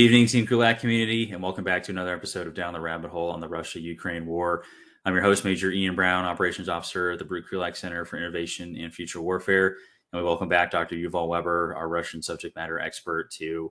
evening, Team Krulak community, and welcome back to another episode of Down the Rabbit Hole on the Russia-Ukraine War. I'm your host, Major Ian Brown, Operations Officer at the Brute Krulak Center for Innovation and Future Warfare. And we welcome back Dr. Yuval Weber, our Russian subject matter expert, to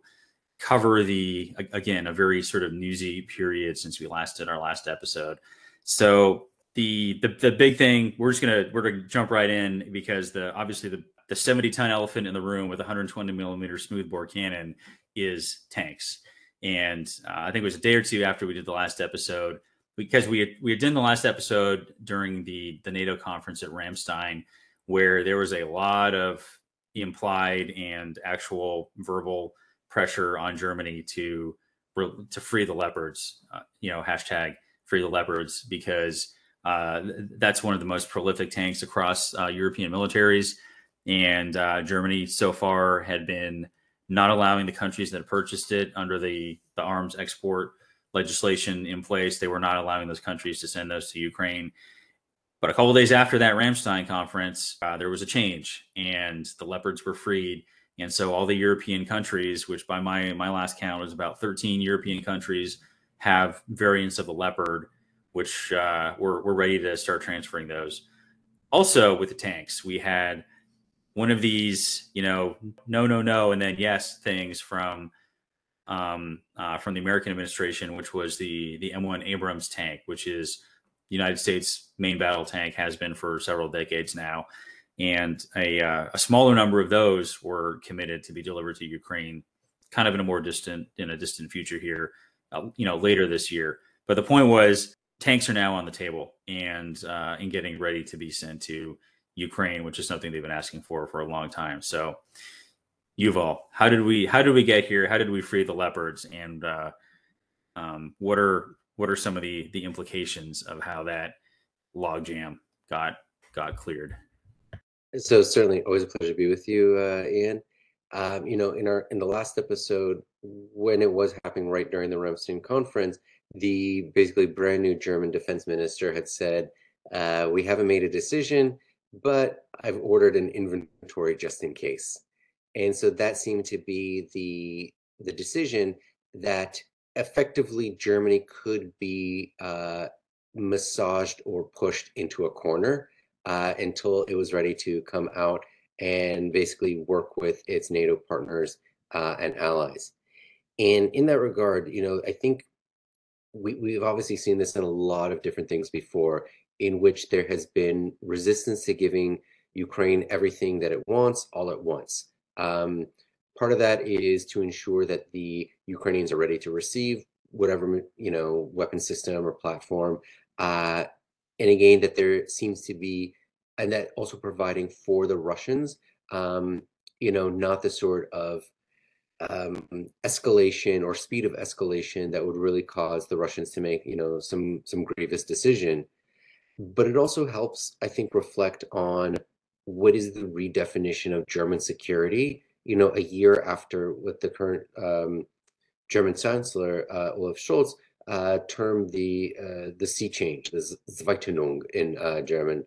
cover the, again, a very sort of newsy period since we last did our last episode. So the, the, the big thing, we're just gonna we're gonna jump right in because the obviously the the 70 ton elephant in the room with 120 millimeter smoothbore cannon is tanks. And uh, I think it was a day or two after we did the last episode, because we had, we had done the last episode during the the NATO conference at Ramstein, where there was a lot of implied and actual verbal pressure on Germany to to free the leopards. Uh, you know, hashtag free the leopards because uh, that's one of the most prolific tanks across uh, European militaries. And uh, Germany so far had been not allowing the countries that purchased it under the, the arms export legislation in place. They were not allowing those countries to send those to Ukraine. But a couple days after that Ramstein conference, uh, there was a change, and the leopards were freed. And so all the European countries, which by my my last count was about 13 European countries, have variants of the leopard, which uh, we're we're ready to start transferring those. Also, with the tanks, we had one of these, you know, no, no, no, and then yes things from um, uh, from the American administration, which was the the M1 Abrams tank, which is the United States main battle tank, has been for several decades now, and a uh, a smaller number of those were committed to be delivered to Ukraine, kind of in a more distant in a distant future here, uh, you know, later this year. But the point was, tanks are now on the table and uh, and getting ready to be sent to Ukraine, which is something they've been asking for for a long time. So, Yuval, how did we how did we get here? How did we free the leopards? And uh, um, what are what are some of the the implications of how that logjam got got cleared? So certainly, always a pleasure to be with you, uh, Ian. Um, you know, in our in the last episode, when it was happening right during the Ramstein conference, the basically brand new German defense minister had said, uh, "We haven't made a decision but I've ordered an inventory just in case. And so that seemed to be the the decision that effectively Germany could be uh, massaged or pushed into a corner uh, until it was ready to come out and basically work with its NATO partners uh, and allies. And in that regard, you know, I think we, we've obviously seen this in a lot of different things before in which there has been resistance to giving Ukraine everything that it wants all at once. Um, part of that is to ensure that the Ukrainians are ready to receive whatever you know weapon system or platform, uh, and again that there seems to be, and that also providing for the Russians, um, you know, not the sort of um, escalation or speed of escalation that would really cause the Russians to make you know some some grievous decision but it also helps, I think, reflect on what is the redefinition of German security. You know, a year after what the current um, German Chancellor uh, Olaf Scholz uh, termed the uh, the sea change, the Zeitenwende in uh, German.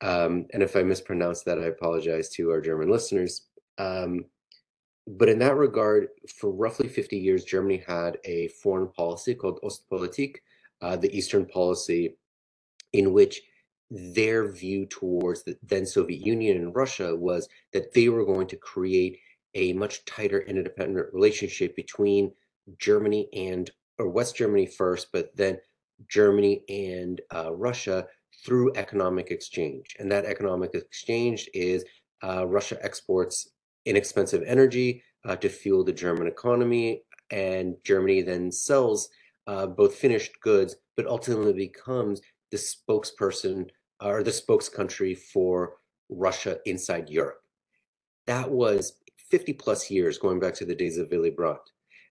Um, and if I mispronounce that, I apologize to our German listeners. Um, but in that regard, for roughly 50 years, Germany had a foreign policy called Ostpolitik, uh, the Eastern policy, in which their view towards the then Soviet Union and Russia was that they were going to create a much tighter interdependent relationship between Germany and or West Germany first, but then Germany and uh, Russia through economic exchange. And that economic exchange is uh, Russia exports inexpensive energy uh, to fuel the German economy, and Germany then sells uh, both finished goods, but ultimately becomes the spokesperson uh, or the spokes country for Russia inside Europe. That was 50 plus years going back to the days of Willy Brandt.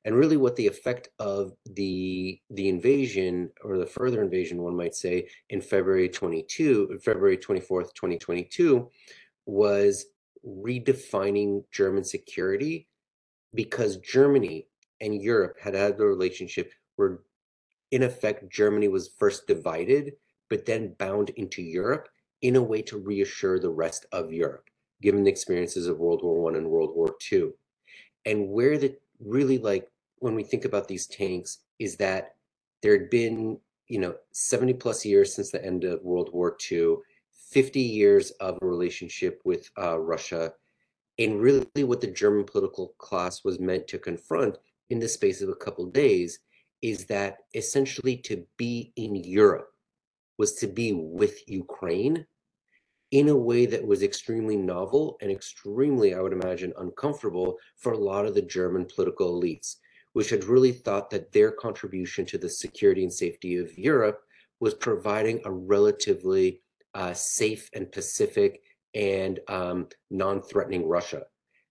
And really what the effect of the the invasion or the further invasion one might say in February 22 February 24th 2022 was redefining German security because Germany and Europe had had a relationship where in effect Germany was first divided but then bound into Europe in a way to reassure the rest of Europe, given the experiences of World War One and World War Two. And where the really like when we think about these tanks is that there had been, you know, 70 plus years since the end of World War II, 50 years of a relationship with uh, Russia, and really what the German political class was meant to confront in the space of a couple of days is that essentially to be in Europe was to be with Ukraine in a way that was extremely novel and extremely, I would imagine, uncomfortable for a lot of the German political elites, which had really thought that their contribution to the security and safety of Europe was providing a relatively uh, safe and pacific and um, non threatening Russia.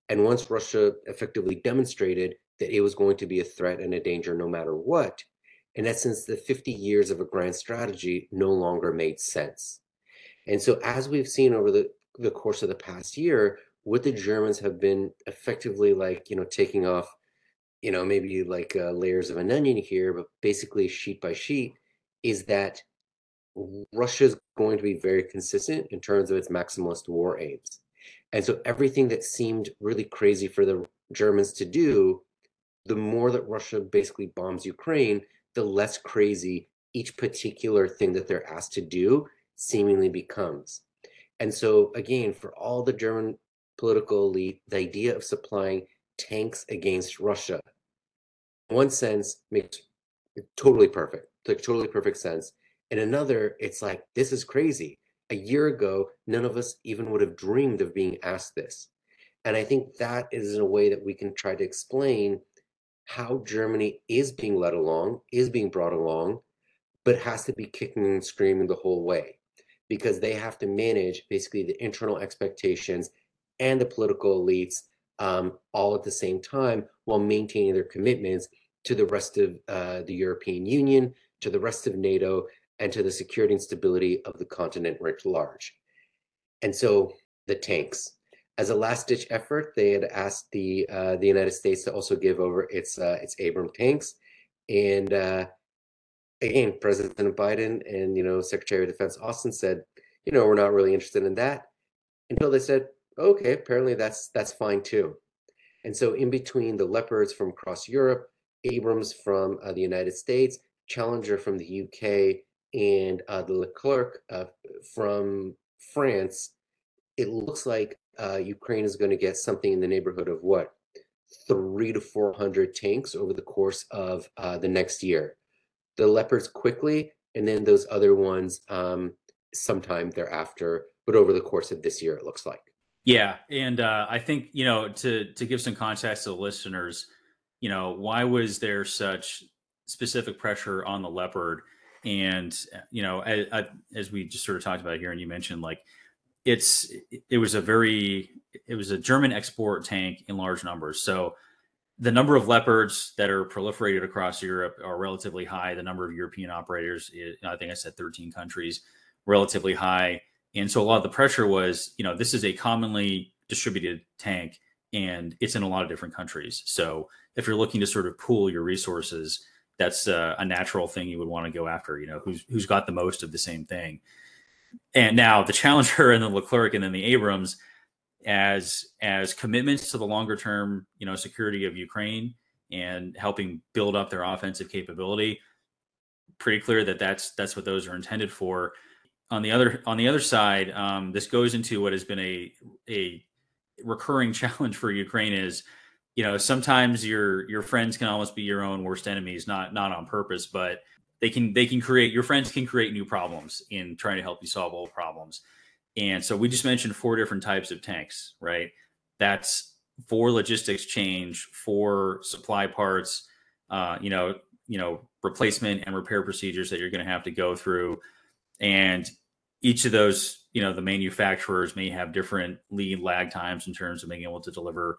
And once Russia effectively demonstrated that it was going to be a threat and a danger no matter what, in essence, the 50 years of a grand strategy no longer made sense. And so, as we've seen over the, the course of the past year, what the Germans have been effectively like, you know, taking off, you know, maybe like uh, layers of an onion here, but basically sheet by sheet, is that Russia is going to be very consistent in terms of its maximalist war aims. And so everything that seemed really crazy for the Germans to do, the more that Russia basically bombs Ukraine, the less crazy each particular thing that they're asked to do seemingly becomes. And so, again, for all the German political elite, the idea of supplying tanks against Russia, one sense, makes totally perfect, like totally perfect sense. In another, it's like, this is crazy. A year ago, none of us even would have dreamed of being asked this. And I think that is a way that we can try to explain how Germany is being led along, is being brought along, but has to be kicking and screaming the whole way because they have to manage basically the internal expectations and the political elites um, all at the same time while maintaining their commitments to the rest of uh, the European Union, to the rest of NATO, and to the security and stability of the continent writ large. And so the tanks. As a last-ditch effort, they had asked the uh, the United States to also give over its uh, its Abram tanks, and uh, again, President Biden and you know Secretary of Defense Austin said, you know, we're not really interested in that until they said, okay, apparently that's that's fine too. And so in between the Leopards from across Europe, Abrams from uh, the United States, Challenger from the UK, and uh, the Leclerc uh, from France, it looks like uh, Ukraine is going to get something in the neighborhood of what three to four hundred tanks over the course of uh, the next year the leopards quickly, and then those other ones um, sometime thereafter. But over the course of this year, it looks like. Yeah, and uh, I think you know to to give some context to the listeners, you know, why was there such specific pressure on the leopard? And you know, as, as we just sort of talked about here, and you mentioned like it's it was a very it was a German export tank in large numbers, so the number of leopards that are proliferated across Europe are relatively high. The number of European operators, I think I said 13 countries, relatively high. And so a lot of the pressure was, you know, this is a commonly distributed tank and it's in a lot of different countries. So if you're looking to sort of pool your resources, that's a, a natural thing you would want to go after, you know, who's, who's got the most of the same thing. And now the Challenger and the Leclerc and then the Abrams, as as commitments to the longer term, you know, security of Ukraine and helping build up their offensive capability. Pretty clear that that's that's what those are intended for. On the other on the other side, um, this goes into what has been a a recurring challenge for Ukraine is, you know, sometimes your your friends can almost be your own worst enemies, not not on purpose, but they can they can create your friends can create new problems in trying to help you solve old problems. And so we just mentioned four different types of tanks, right? That's for logistics change, for supply parts, uh, you know, you know, replacement and repair procedures that you're going to have to go through. And each of those, you know, the manufacturers may have different lead lag times in terms of being able to deliver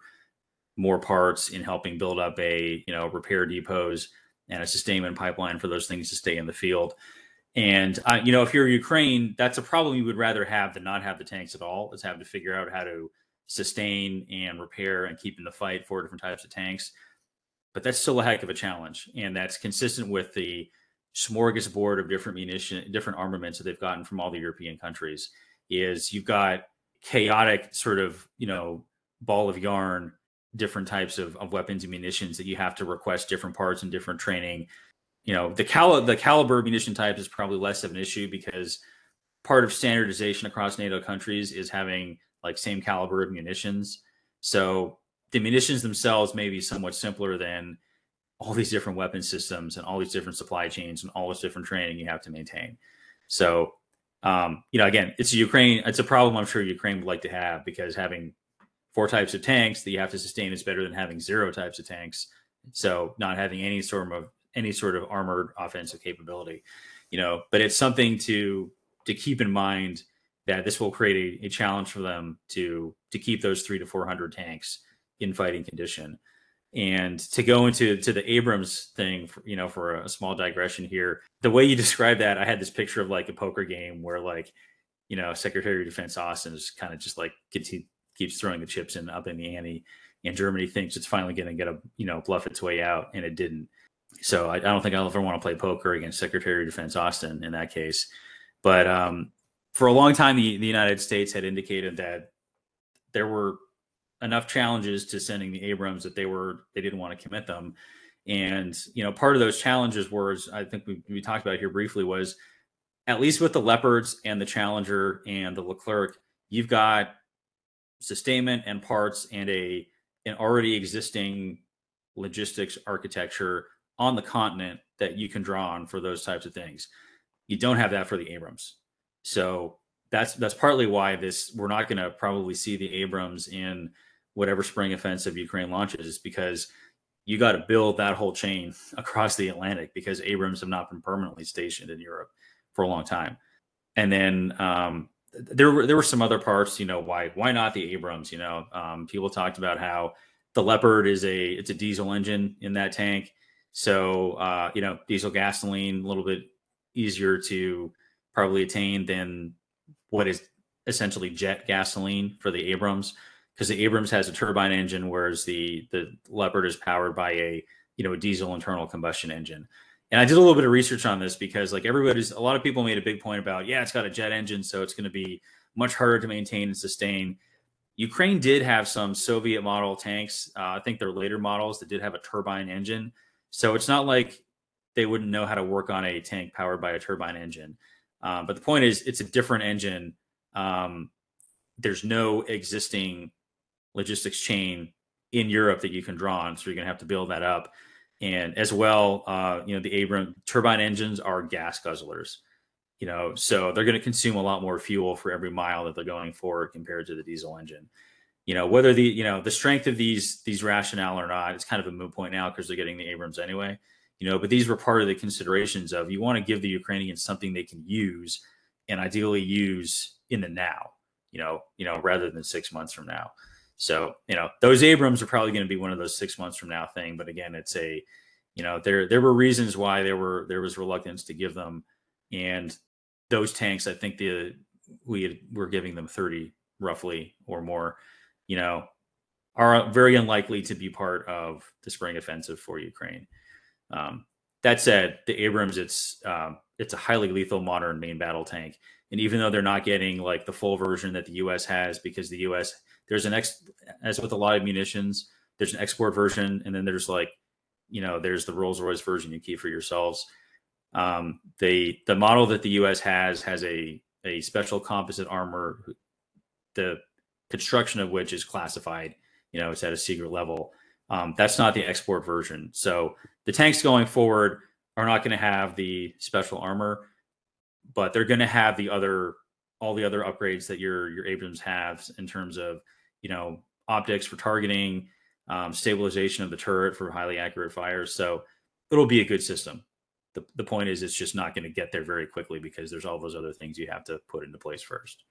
more parts in helping build up a, you know, repair depots and a sustainment pipeline for those things to stay in the field. And uh, you know, if you're Ukraine, that's a problem you would rather have than not have the tanks at all. Is have to figure out how to sustain and repair and keep in the fight four different types of tanks. But that's still a heck of a challenge, and that's consistent with the smorgasbord of different munition, different armaments that they've gotten from all the European countries. Is you've got chaotic sort of you know ball of yarn different types of, of weapons and munitions that you have to request different parts and different training. You know, the cal the caliber munition type is probably less of an issue because part of standardization across NATO countries is having like same caliber of munitions. So the munitions themselves may be somewhat simpler than all these different weapon systems and all these different supply chains and all this different training you have to maintain. So, um, you know, again, it's Ukraine. It's a problem I'm sure Ukraine would like to have because having four types of tanks that you have to sustain is better than having zero types of tanks. So, not having any sort of any sort of armored offensive capability, you know, but it's something to to keep in mind that this will create a, a challenge for them to to keep those three to four hundred tanks in fighting condition. And to go into to the Abrams thing, for, you know, for a small digression here, the way you describe that, I had this picture of like a poker game where like, you know, Secretary of Defense Austin is kind of just like keeps, keeps throwing the chips in up in the ante, and Germany thinks it's finally going to get a you know bluff its way out, and it didn't. So I, I don't think I'll ever want to play poker against Secretary of Defense Austin in that case. But um, for a long time, the, the United States had indicated that there were enough challenges to sending the Abrams that they were they didn't want to commit them. And you know, part of those challenges was I think we, we talked about here briefly was at least with the Leopards and the Challenger and the Leclerc, you've got sustainment and parts and a an already existing logistics architecture on the continent that you can draw on for those types of things. You don't have that for the Abrams. So that's that's partly why this we're not going to probably see the Abrams in whatever spring offensive Ukraine launches is because you got to build that whole chain across the Atlantic because Abrams have not been permanently stationed in Europe for a long time. And then um, there were there were some other parts, you know, why why not the Abrams? You know, um, people talked about how the Leopard is a it's a diesel engine in that tank, so uh, you know, diesel gasoline a little bit easier to probably attain than what is essentially jet gasoline for the Abrams because the Abrams has a turbine engine, whereas the the Leopard is powered by a you know a diesel internal combustion engine. And I did a little bit of research on this because like everybody's a lot of people made a big point about yeah it's got a jet engine so it's going to be much harder to maintain and sustain. Ukraine did have some Soviet model tanks. Uh, I think they're later models that did have a turbine engine. So it's not like they wouldn't know how to work on a tank powered by a turbine engine. Um, but the point is, it's a different engine. Um, there's no existing logistics chain in Europe that you can draw on. So you're going to have to build that up. And as well, uh, you know, the Abram turbine engines are gas guzzlers, you know, so they're going to consume a lot more fuel for every mile that they're going forward compared to the diesel engine. You know, whether the, you know, the strength of these, these rationale or not, it's kind of a moot point now because they're getting the Abrams anyway, you know, but these were part of the considerations of you want to give the Ukrainians something they can use and ideally use in the now, you know, you know, rather than six months from now. So, you know, those Abrams are probably going to be one of those six months from now thing. But again, it's a, you know, there there were reasons why there were there was reluctance to give them, and those tanks, I think the we had, were giving them thirty roughly or more, you know, are very unlikely to be part of the spring offensive for Ukraine. Um, that said, the Abrams, it's um, it's a highly lethal modern main battle tank, and even though they're not getting like the full version that the U.S. has, because the U.S there's an ex as with a lot of munitions, there's an export version, and then there's like, you know, there's the Rolls Royce version you keep for yourselves. Um, the the model that the U.S. has has a a special composite armor, the construction of which is classified. You know, it's at a secret level. Um, that's not the export version. So the tanks going forward are not going to have the special armor, but they're going to have the other all the other upgrades that your your Abrams has in terms of you know, optics for targeting, um, stabilization of the turret for highly accurate fires. So it'll be a good system. The, the point is, it's just not going to get there very quickly because there's all those other things you have to put into place first.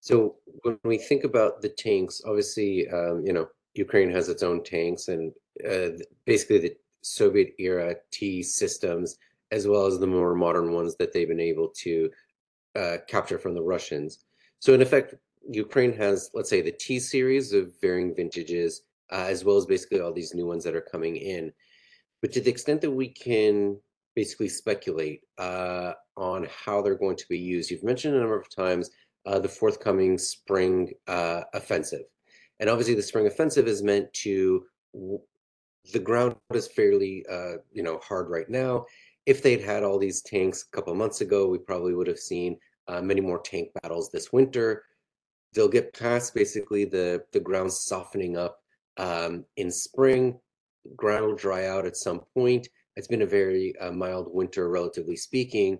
So when we think about the tanks, obviously, um, you know, Ukraine has its own tanks and uh, basically the Soviet era T systems, as well as the more modern ones that they've been able to uh, capture from the Russians. So in effect, Ukraine has, let's say, the T series of varying vintages, uh, as well as basically all these new ones that are coming in. But to the extent that we can basically speculate uh, on how they're going to be used, you've mentioned a number of times uh, the forthcoming spring uh, offensive. And obviously, the spring offensive is meant to. The ground is fairly, uh, you know, hard right now. If they'd had all these tanks a couple months ago, we probably would have seen uh, many more tank battles this winter. They'll get past basically the the ground softening up um, in spring. Ground will dry out at some point. It's been a very uh, mild winter, relatively speaking.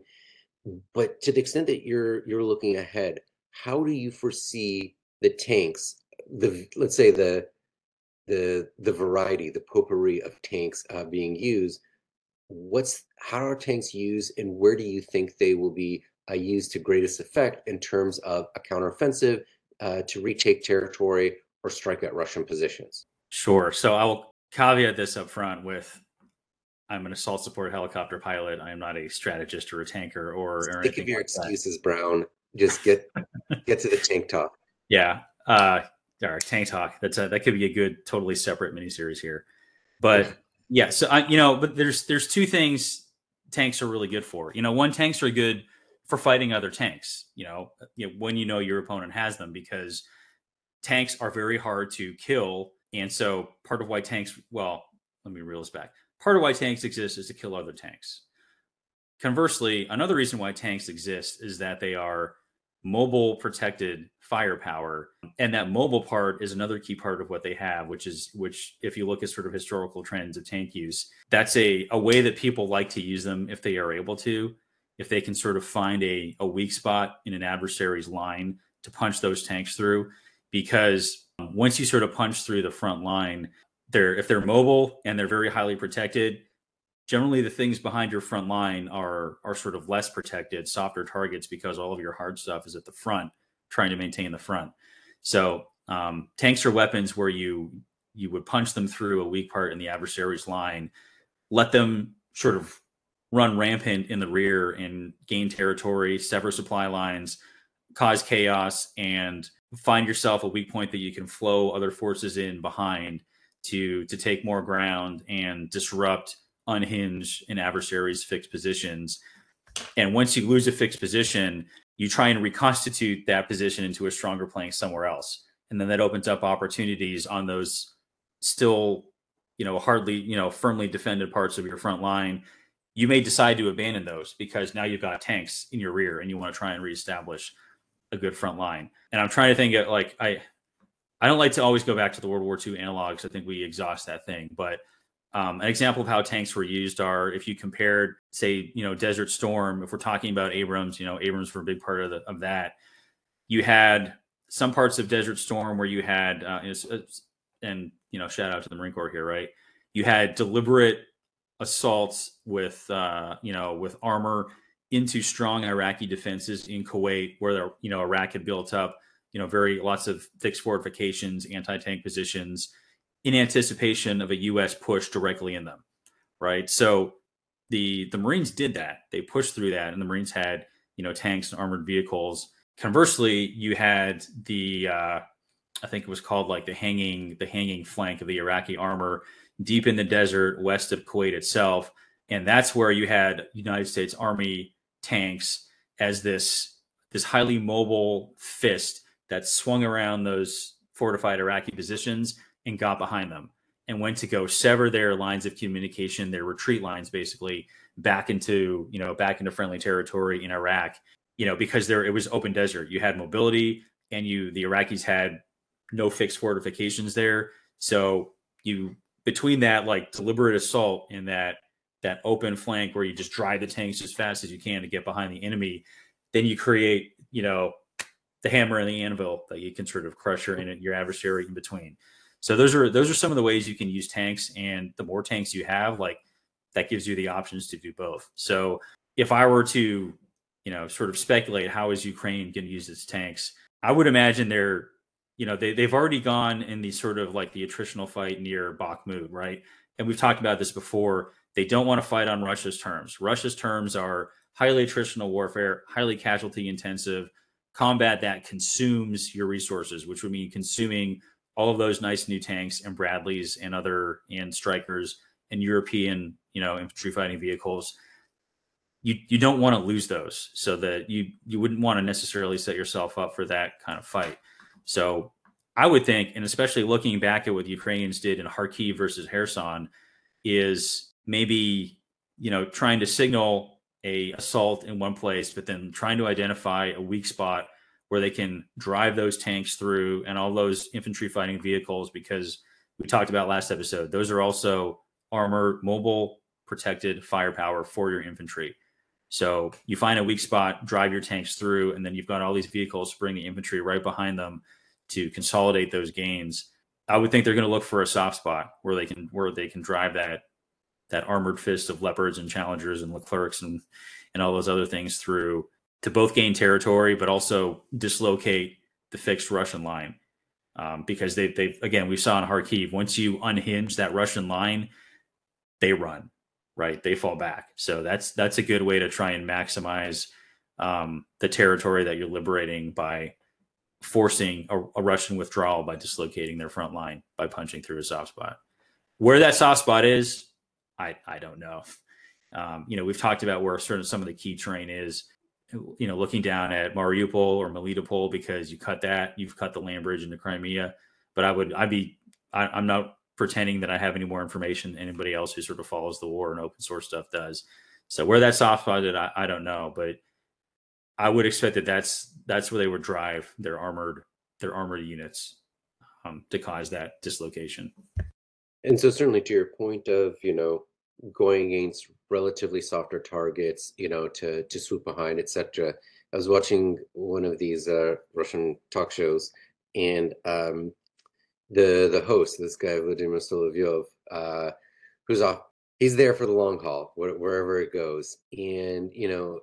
But to the extent that you're you're looking ahead, how do you foresee the tanks, the let's say the the the variety, the potpourri of tanks uh, being used? What's how are tanks used, and where do you think they will be uh, used to greatest effect in terms of a counteroffensive uh, to retake territory or strike at Russian positions? Sure. So I will caveat this up front with I'm an assault support helicopter pilot. I am not a strategist or a tanker or, or Think of your like excuses, that. Brown. Just get get to the tank talk. Yeah. Uh all right, tank talk. That's a, that could be a good, totally separate miniseries here. But yeah, so I, you know, but there's there's two things tanks are really good for. You know, one tanks are good for fighting other tanks. You know, you know when you know your opponent has them because tanks are very hard to kill, and so part of why tanks. Well, let me reel this back part of why tanks exist is to kill other tanks. Conversely, another reason why tanks exist is that they are mobile protected firepower and that mobile part is another key part of what they have which is which if you look at sort of historical trends of tank use that's a, a way that people like to use them if they are able to if they can sort of find a, a weak spot in an adversary's line to punch those tanks through. Because once you sort of punch through the front line they're if they're mobile and they're very highly protected generally the things behind your front line are are sort of less protected softer targets because all of your hard stuff is at the front trying to maintain the front. So um, tanks are weapons where you you would punch them through a weak part in the adversary's line let them sort of run rampant in the rear and gain territory sever supply lines cause chaos and find yourself a weak point that you can flow other forces in behind to to take more ground and disrupt, unhinge an adversary's fixed positions. And once you lose a fixed position, you try and reconstitute that position into a stronger playing somewhere else, and then that opens up opportunities on those still, you know, hardly you know firmly defended parts of your front line. You may decide to abandon those because now you've got tanks in your rear, and you want to try and reestablish a good front line. And I'm trying to think of like I I don't like to always go back to the World War II analogs. I think we exhaust that thing. But um, an example of how tanks were used are if you compared, say, you know, Desert Storm. If we're talking about Abrams, you know, Abrams were a big part of, the, of that. You had some parts of Desert Storm where you had, uh, and you know, shout out to the Marine Corps here, right? You had deliberate assaults with, uh, you know, with armor into strong Iraqi defenses in Kuwait, where you know Iraq had built up you know, very lots of fixed fortifications, anti-tank positions in anticipation of a U.S. push directly in them, right? So the the Marines did that. They pushed through that, and the Marines had you know tanks and armored vehicles. Conversely, you had the uh, I think it was called like the hanging the hanging flank of the Iraqi armor deep in the desert west of Kuwait itself, and that's where you had United States Army tanks as this this highly mobile fist that swung around those fortified Iraqi positions and got behind them and went to go sever their lines of communication, their retreat lines, basically back into you know back into friendly territory in Iraq. You know because there it was open desert. You had mobility, and you the Iraqis had no fixed fortifications there. So you between that like deliberate assault and that that open flank where you just drive the tanks as fast as you can to get behind the enemy, then you create you know the hammer and the anvil that you can sort of crush your your adversary in between. So those are those are some of the ways you can use tanks, and the more tanks you have, like that gives you the options to do both. So if I were to, you know, sort of speculate how is Ukraine going to use its tanks, I would imagine they're, you know, they they've already gone in the sort of like the attritional fight near Bakhmut, right? And we've talked about this before. They don't want to fight on Russia's terms. Russia's terms are highly attritional warfare, highly casualty intensive combat that consumes your resources, which would mean consuming all of those nice new tanks and Bradleys and other and Strykers and European, you know, infantry fighting vehicles. You you don't want to lose those, so that you you wouldn't want to necessarily set yourself up for that kind of fight. So I would think, and especially looking back at what the Ukrainians did in Kharkiv versus Kherson, is maybe you know trying to signal a assault in one place, but then trying to identify a weak spot where they can drive those tanks through and all those infantry fighting vehicles because we talked about last episode those are also armor mobile protected firepower for your infantry. So you find a weak spot drive your tanks through and then you've got all these vehicles bring the infantry right behind them to consolidate those gains i would think they're going to look for a soft spot where they can where they can drive that that armored fist of leopards and challengers and leclercs and and all those other things through to both gain territory but also dislocate the fixed Russian line. Um, because they they again we saw in Kharkiv once you unhinge that Russian line, they run right they fall back. So that's that's a good way to try and maximize um, the territory that you're liberating by forcing a, a, Russian withdrawal by dislocating their front line by punching through a soft spot. Where that soft spot is, I I don't know. Um, you know, we've talked about where certain some of the key terrain is you know, looking down at Mariupol or Melitopol because you cut that, you've cut the land bridge into Crimea. But I would, I'd be, I, am not pretending that I have any more information than anybody else who sort of follows the war and open source stuff does. So where that soft spot is, I, I don't know, but I would expect that that's that's where they would drive their armored their armored units um, to cause that dislocation. And so, certainly, to your point of you know going against relatively softer targets, you know, to to swoop behind, etc. I was watching one of these uh, Russian talk shows, and um, the the host, this guy Vladimir Solovyov, uh, who's off, he's there for the long haul, wherever it goes. And you know,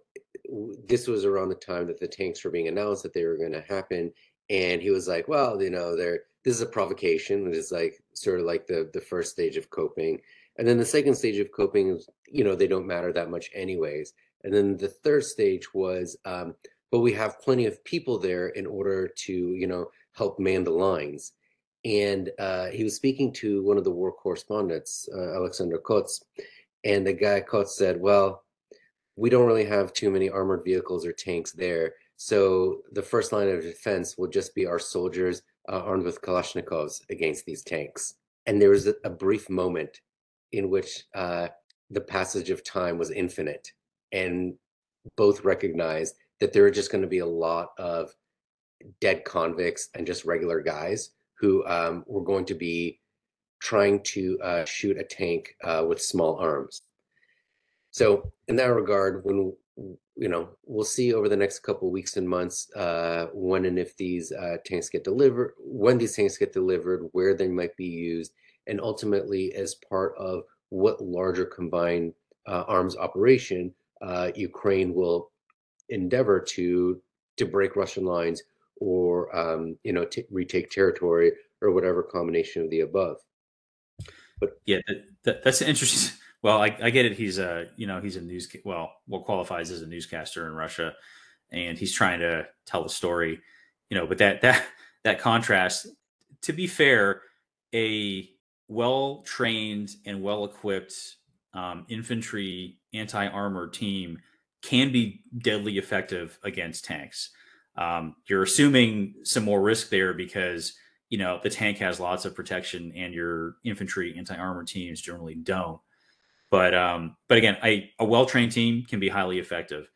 this was around the time that the tanks were being announced that they were going to happen, and he was like, "Well, you know, there this is a provocation. It is like sort of like the the first stage of coping." And then the second stage of coping is, you know, they don't matter that much anyways. And then the third stage was, um, but we have plenty of people there in order to, you know, help man the lines. And uh, he was speaking to one of the war correspondents, uh, Alexander Kots, and the guy Kots said, well, we don't really have too many armored vehicles or tanks there. So the first line of defense will just be our soldiers uh, armed with Kalashnikovs against these tanks. And there was a, a brief moment in which uh, the passage of time was infinite and both recognized that there are just going to be a lot of dead convicts and just regular guys who um, were going to be trying to uh, shoot a tank uh, with small arms. So, in that regard, when you know, we'll see over the next couple weeks and months uh, when and if these uh, tanks get delivered, when these tanks get delivered, where they might be used, and ultimately as part of what larger combined uh, arms operation uh, Ukraine will endeavor to to break Russian lines or um, you know t- retake territory or whatever combination of the above. But yeah, that, that, that's interesting. Well, I, I, get it. He's a you know he's a news well what qualifies as a newscaster in Russia, and he's trying to tell the story. You know, but that that that contrast. To be fair, a well trained and well equipped um, infantry anti armor team can be deadly effective against tanks. Um, you're assuming some more risk there because you know the tank has lots of protection and your infantry anti armor teams generally don't. But um, but again, a, a well trained team can be highly effective,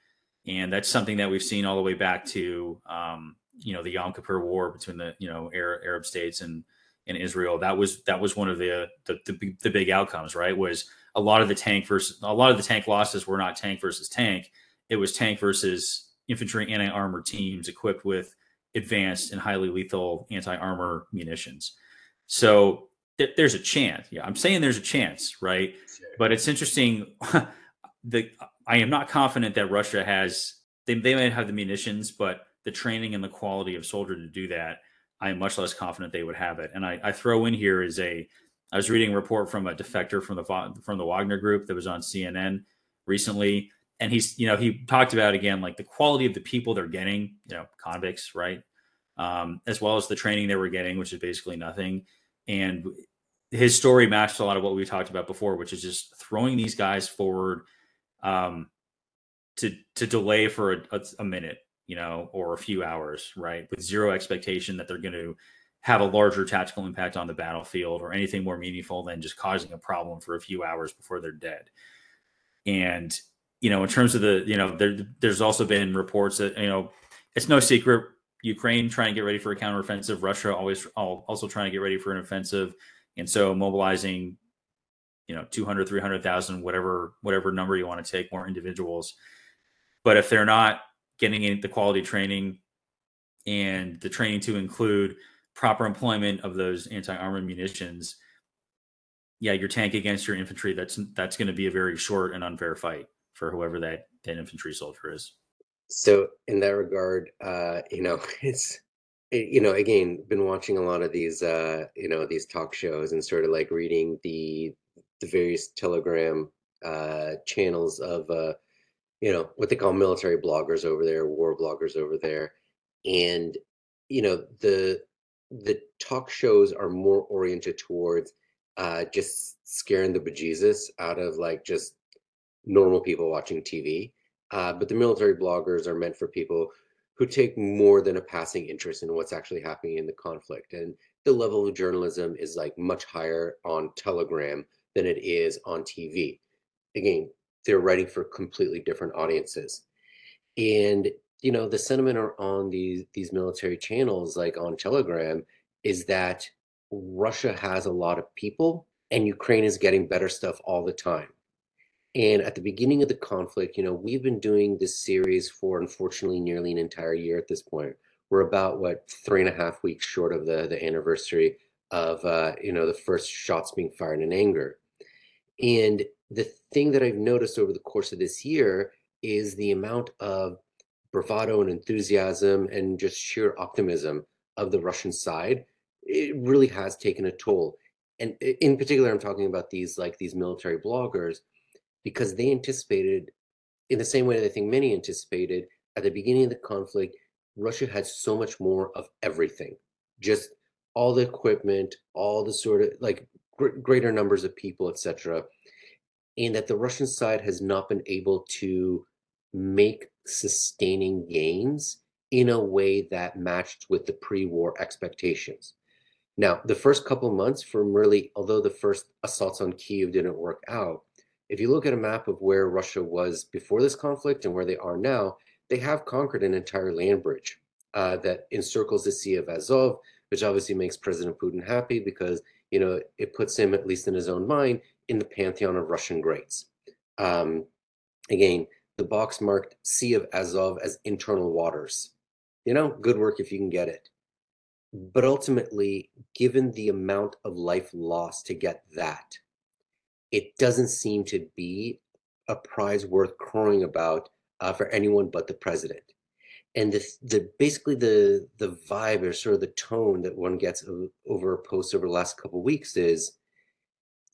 and that's something that we've seen all the way back to um, you know the Yom Kippur War between the you know Arab, Arab states and in Israel. That was that was one of the, the the, the big outcomes, right? Was a lot of the tank versus a lot of the tank losses were not tank versus tank. It was tank versus infantry anti armor teams equipped with advanced and highly lethal anti armor munitions. So th- there's a chance. Yeah, I'm saying there's a chance, right? Sure. But it's interesting. the I am not confident that Russia has. They, they might have the munitions, but the training and the quality of soldier to do that I am much less confident they would have it. And I, I throw in here is a I was reading a report from a defector from the from the Wagner group that was on CNN recently, and he's you know he talked about again like the quality of the people they're getting, you know, convicts, right, um, as well as the training they were getting, which is basically nothing. And his story matched a lot of what we talked about before, which is just throwing these guys forward um, to to delay for a, a, a minute you know, or a few hours, right? With zero expectation that they're going to have a larger tactical impact on the battlefield or anything more meaningful than just causing a problem for a few hours before they're dead. And you know, in terms of the, you know, there, there's also been reports that you know, it's no secret Ukraine trying to get ready for a counteroffensive, Russia always also trying to get ready for an offensive, and so mobilizing, you know, 200, 300,000, whatever whatever number you want to take, more individuals. But if they're not getting the quality training and the training to include proper employment of those anti-armor munitions, yeah, your tank against your infantry, that's that's going to be a very short and unfair fight for whoever that that infantry soldier is. So in that regard, uh, you know, it's it, you know, again, been watching a lot of these uh, you know, these talk shows and sort of like reading the the various Telegram uh channels of uh you know what they call military bloggers over there war bloggers over there and you know the the talk shows are more oriented towards uh just scaring the bejesus out of like just normal people watching tv uh, but the military bloggers are meant for people who take more than a passing interest in what's actually happening in the conflict and the level of journalism is like much higher on telegram than it is on tv again they're writing for completely different audiences. And you know, the sentiment on these these military channels, like on Telegram, is that Russia has a lot of people and Ukraine is getting better stuff all the time. And at the beginning of the conflict, you know, we've been doing this series for unfortunately nearly an entire year at this point. We're about what three and a half weeks short of the the anniversary of uh, you know the first shots being fired in anger. And the thing that I've noticed over the course of this year is the amount of bravado and enthusiasm and just sheer optimism of the Russian side. It really has taken a toll. And in particular, I'm talking about these like these military bloggers because they anticipated, in the same way that I think many anticipated at the beginning of the conflict, Russia had so much more of everything, just all the equipment, all the sort of like gr- greater numbers of people, etc and that the Russian side has not been able to make sustaining gains in a way that matched with the pre-war expectations. Now, the first couple months from really, although the first assaults on Kiev didn't work out, if you look at a map of where Russia was before this conflict and where they are now, they have conquered an entire land bridge uh, that encircles the Sea of Azov, which obviously makes President Putin happy because you know it puts him, at least in his own mind, in the pantheon of Russian greats. Um, again, the box marked Sea of Azov as internal waters. You know, good work if you can get it. But ultimately, given the amount of life lost to get that, it doesn't seem to be a prize worth crowing about uh, for anyone but the president. And the, the basically the the vibe or sort of the tone that one gets over posts over the last couple weeks is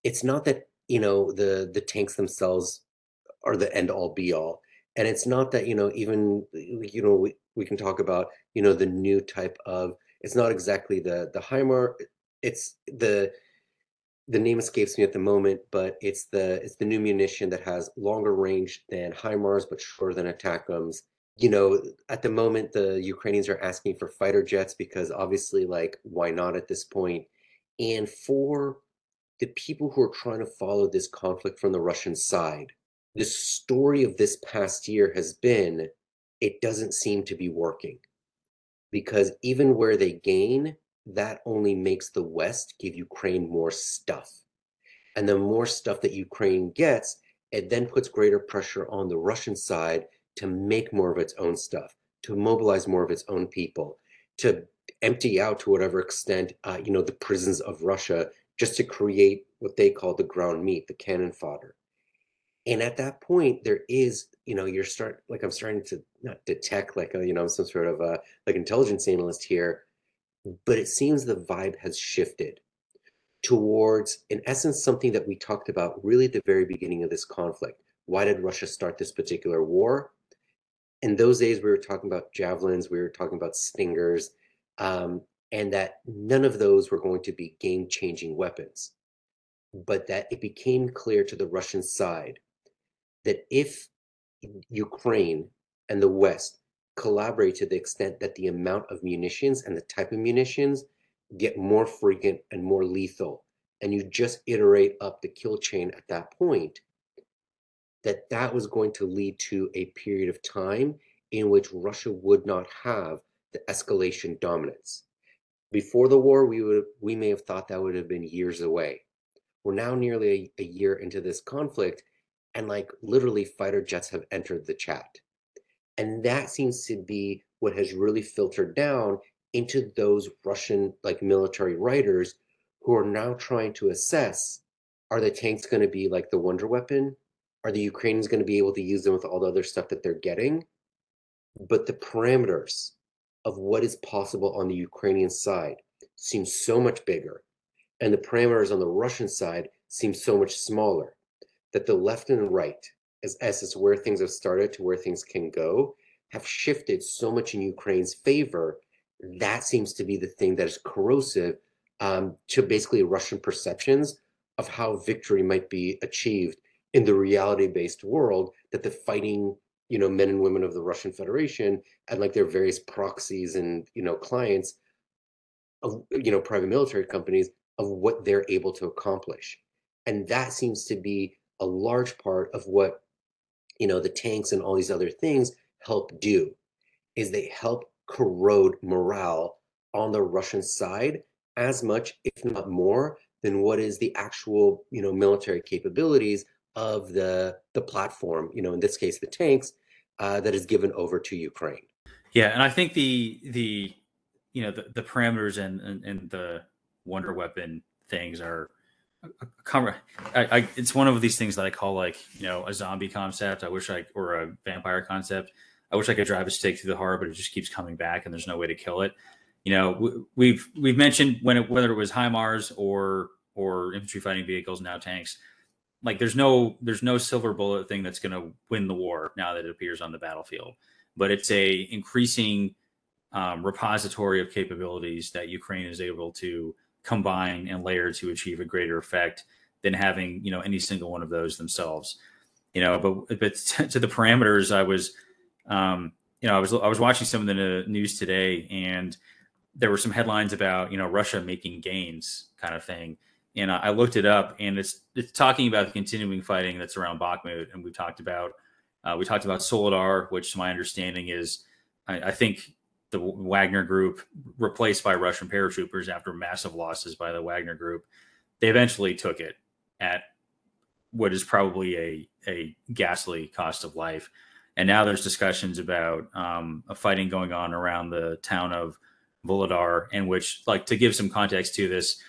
it's not that you know the the tanks themselves are the end all be all and it's not that you know even you know we, we can talk about you know the new type of it's not exactly the the HIMAR it's the the name escapes me at the moment but it's the it's the new munition that has longer range than HIMARS but shorter than ATACMS you know at the moment the Ukrainians are asking for fighter jets because obviously like why not at this point? and for the people who are trying to follow this conflict from the Russian side, the story of this past year has been it doesn't seem to be working. Because even where they gain, that only makes the West give Ukraine more stuff. And the more stuff that Ukraine gets, it then puts greater pressure on the Russian side to make more of its own stuff, to mobilize more of its own people, to empty out to whatever extent, uh, you know, the prisons of Russia just to create what they call the ground meat, the cannon fodder. And at that point, there is, you know, you're start like I'm starting to not detect like a, you know, some sort of a like intelligence analyst here, but it seems the vibe has shifted towards, in essence, something that we talked about really at the very beginning of this conflict. Why did Russia start this particular war? In those days, we were talking about javelins, we were talking about stingers, um, and that none of those were going to be game changing weapons, but that it became clear to the Russian side that if Ukraine and the West collaborate to the extent that the amount of munitions and the type of munitions get more frequent and more lethal, and you just iterate up the kill chain at that point, that that was going to lead to a period of time in which Russia would not have the escalation dominance. Before the war, we would we may have thought that would have been years away. We're now nearly a, a year into this conflict, and like literally fighter jets have entered the chat. And that seems to be what has really filtered down into those Russian like military writers who are now trying to assess are the tanks going to be like the wonder weapon? Are the Ukrainians going to be able to use them with all the other stuff that they're getting? But the parameters of what is possible on the Ukrainian side seem so much bigger, and the parameters on the Russian side seem so much smaller that the left and right, as, as is where things have started to where things can go, have shifted so much in Ukraine's favor. That seems to be the thing that is corrosive um, to basically Russian perceptions of how victory might be achieved in the reality-based world that the fighting you know men and women of the Russian Federation and like their various proxies and you know clients of you know private military companies of what they're able to accomplish and that seems to be a large part of what you know the tanks and all these other things help do is they help corrode morale on the Russian side as much if not more than what is the actual you know military capabilities of the the platform, you know, in this case the tanks, uh, that is given over to Ukraine. Yeah, and I think the the you know the, the parameters and, and, and the wonder weapon things are I, I, it's one of these things that I call like you know a zombie concept. I wish I or a vampire concept. I wish I could drive a stake through the heart, but it just keeps coming back, and there's no way to kill it. You know, we've we've mentioned when it, whether it was HIMARS or or infantry fighting vehicles, now tanks like there's no there's no silver bullet thing that's going to win the war now that it appears on the battlefield but it's a increasing um, repository of capabilities that ukraine is able to combine and layer to achieve a greater effect than having you know any single one of those themselves. You know but but to the parameters i was um, you know i was i was watching some of the news today and there were some headlines about you know russia making gains kind of thing. And I looked it up, and it's it's talking about the continuing fighting that's around Bakhmut, and we talked about uh, we talked about Soledar, which to my understanding is, I, I, think the Wagner Group replaced by Russian paratroopers after massive losses by the Wagner Group. They eventually took it at what is probably a a ghastly cost of life, and now there's discussions about um, a fighting going on around the town of Vuhledar, in which, like, to give some context to this